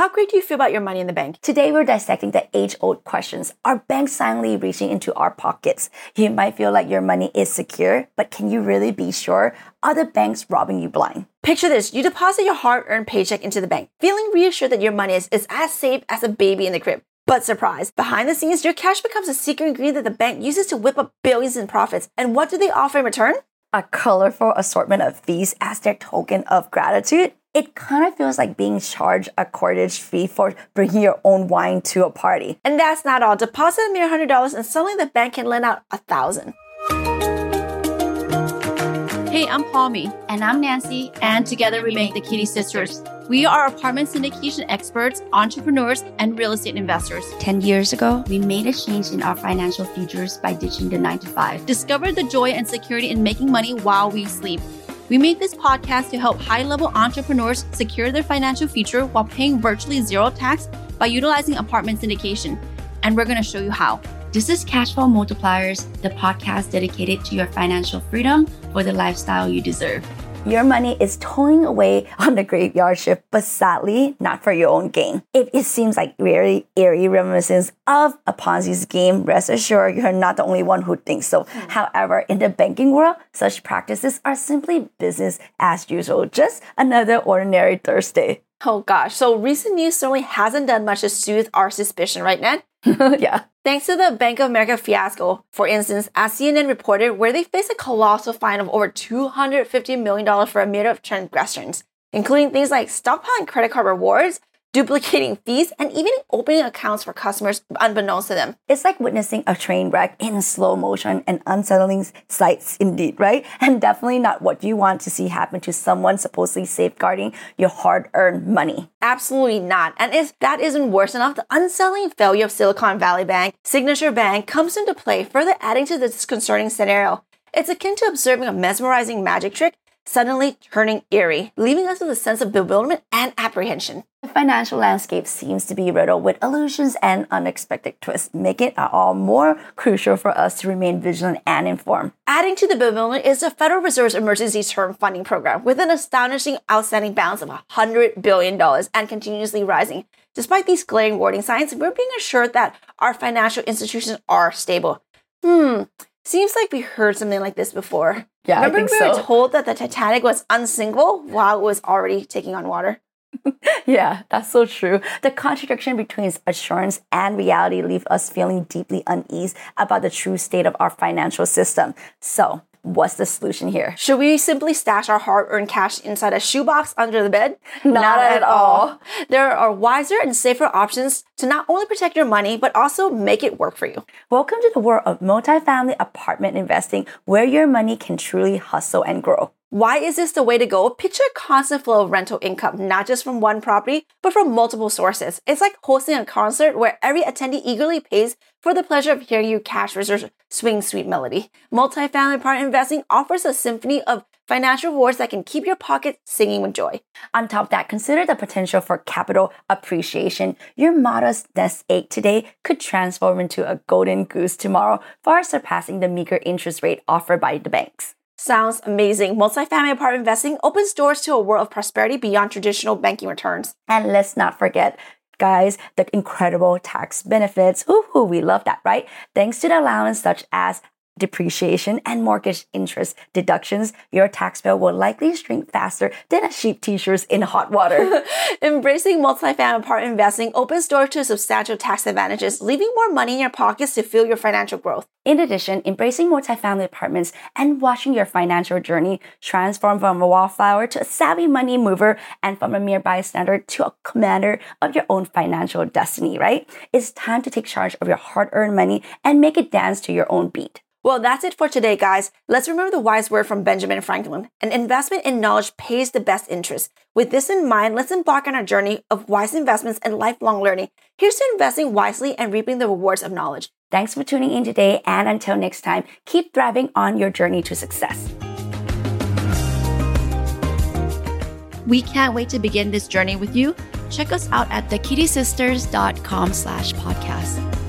How great do you feel about your money in the bank? Today, we're dissecting the age old questions. Are banks silently reaching into our pockets? You might feel like your money is secure, but can you really be sure? Are the banks robbing you blind? Picture this you deposit your hard earned paycheck into the bank, feeling reassured that your money is, is as safe as a baby in the crib. But surprise, behind the scenes, your cash becomes a secret ingredient that the bank uses to whip up billions in profits. And what do they offer in return? A colorful assortment of fees as their token of gratitude it kind of feels like being charged a corkage fee for bringing your own wine to a party. And that's not all. Deposit a mere hundred dollars, and suddenly the bank can lend out a thousand. Hey, I'm Palmy. And I'm Nancy. And together we make the Kitti Sisters. We are apartment syndication experts, entrepreneurs, and real estate investors. 10 years ago, we made a change in our financial futures by ditching the 9 to 5. Discover the joy and security in making money while we sleep. We made this podcast to help high level entrepreneurs secure their financial future while paying virtually zero tax by utilizing apartment syndication. And we're going to show you how. This is Cashflow Multipliers, the podcast dedicated to your financial freedom for the lifestyle you deserve. Your money is towing away on the graveyard shift, but sadly, not for your own gain. If it seems like very eerie reminiscence of a Ponzi scheme, rest assured you're not the only one who thinks so. Mm. However, in the banking world, such practices are simply business as usual, just another ordinary Thursday. Oh gosh, so recent news certainly hasn't done much to soothe our suspicion, right, Ned? yeah. Thanks to the Bank of America fiasco, for instance, as CNN reported, where they faced a colossal fine of over $250 million for a myriad of transgressions, including things like stockpiling credit card rewards, duplicating fees, and even opening accounts for customers unbeknownst to them. It's like witnessing a train wreck in slow motion and unsettling sights indeed, right? And definitely not what you want to see happen to someone supposedly safeguarding your hard-earned money. Absolutely not. And if that isn't worse enough, the unsettling failure of Silicon Valley Bank, Signature Bank, comes into play, further adding to this disconcerting scenario. It's akin to observing a mesmerizing magic trick suddenly turning eerie, leaving us with a sense of bewilderment and apprehension. The financial landscape seems to be riddled with illusions and unexpected twists, making it all more crucial for us to remain vigilant and informed. Adding to the bewilderment is the Federal Reserve's Emergency Term Funding Program, with an astonishing outstanding balance of $100 billion and continuously rising. Despite these glaring warning signs, we're being assured that our financial institutions are stable. Hmm, Seems like we heard something like this before. Yeah, Remember I think we so. were told that the Titanic was unsinkable while it was already taking on water. yeah, that's so true. The contradiction between assurance and reality leave us feeling deeply uneasy about the true state of our financial system. So, What's the solution here? Should we simply stash our hard earned cash inside a shoebox under the bed? Not, not at all. all. There are wiser and safer options to not only protect your money, but also make it work for you. Welcome to the world of multifamily apartment investing where your money can truly hustle and grow. Why is this the way to go? Picture a constant flow of rental income, not just from one property, but from multiple sources. It's like hosting a concert where every attendee eagerly pays for the pleasure of hearing you cash reserves swing sweet melody. Multifamily apartment investing offers a symphony of financial rewards that can keep your pocket singing with joy. On top of that, consider the potential for capital appreciation. Your modest nest egg today could transform into a golden goose tomorrow, far surpassing the meager interest rate offered by the banks. Sounds amazing. Multifamily apartment investing opens doors to a world of prosperity beyond traditional banking returns. And let's not forget, guys, the incredible tax benefits. Ooh, we love that, right? Thanks to the allowance such as depreciation, and mortgage interest deductions, your tax bill will likely shrink faster than a sheep t-shirt in hot water. Embracing multi-family apartment investing opens doors to substantial tax advantages, leaving more money in your pockets to fuel your financial growth. In addition, embracing multifamily apartments and watching your financial journey transform from a wallflower to a savvy money mover and from a mere bystander to a commander of your own financial destiny, right? It's time to take charge of your hard earned money and make it dance to your own beat. Well, that's it for today, guys. Let's remember the wise word from Benjamin Franklin an investment in knowledge pays the best interest. With this in mind, let's embark on our journey of wise investments and lifelong learning. Here's to investing wisely and reaping the rewards of knowledge. Thanks for tuning in today, and until next time, keep thriving on your journey to success. We can't wait to begin this journey with you. Check us out at thekittisisters.com slash podcast.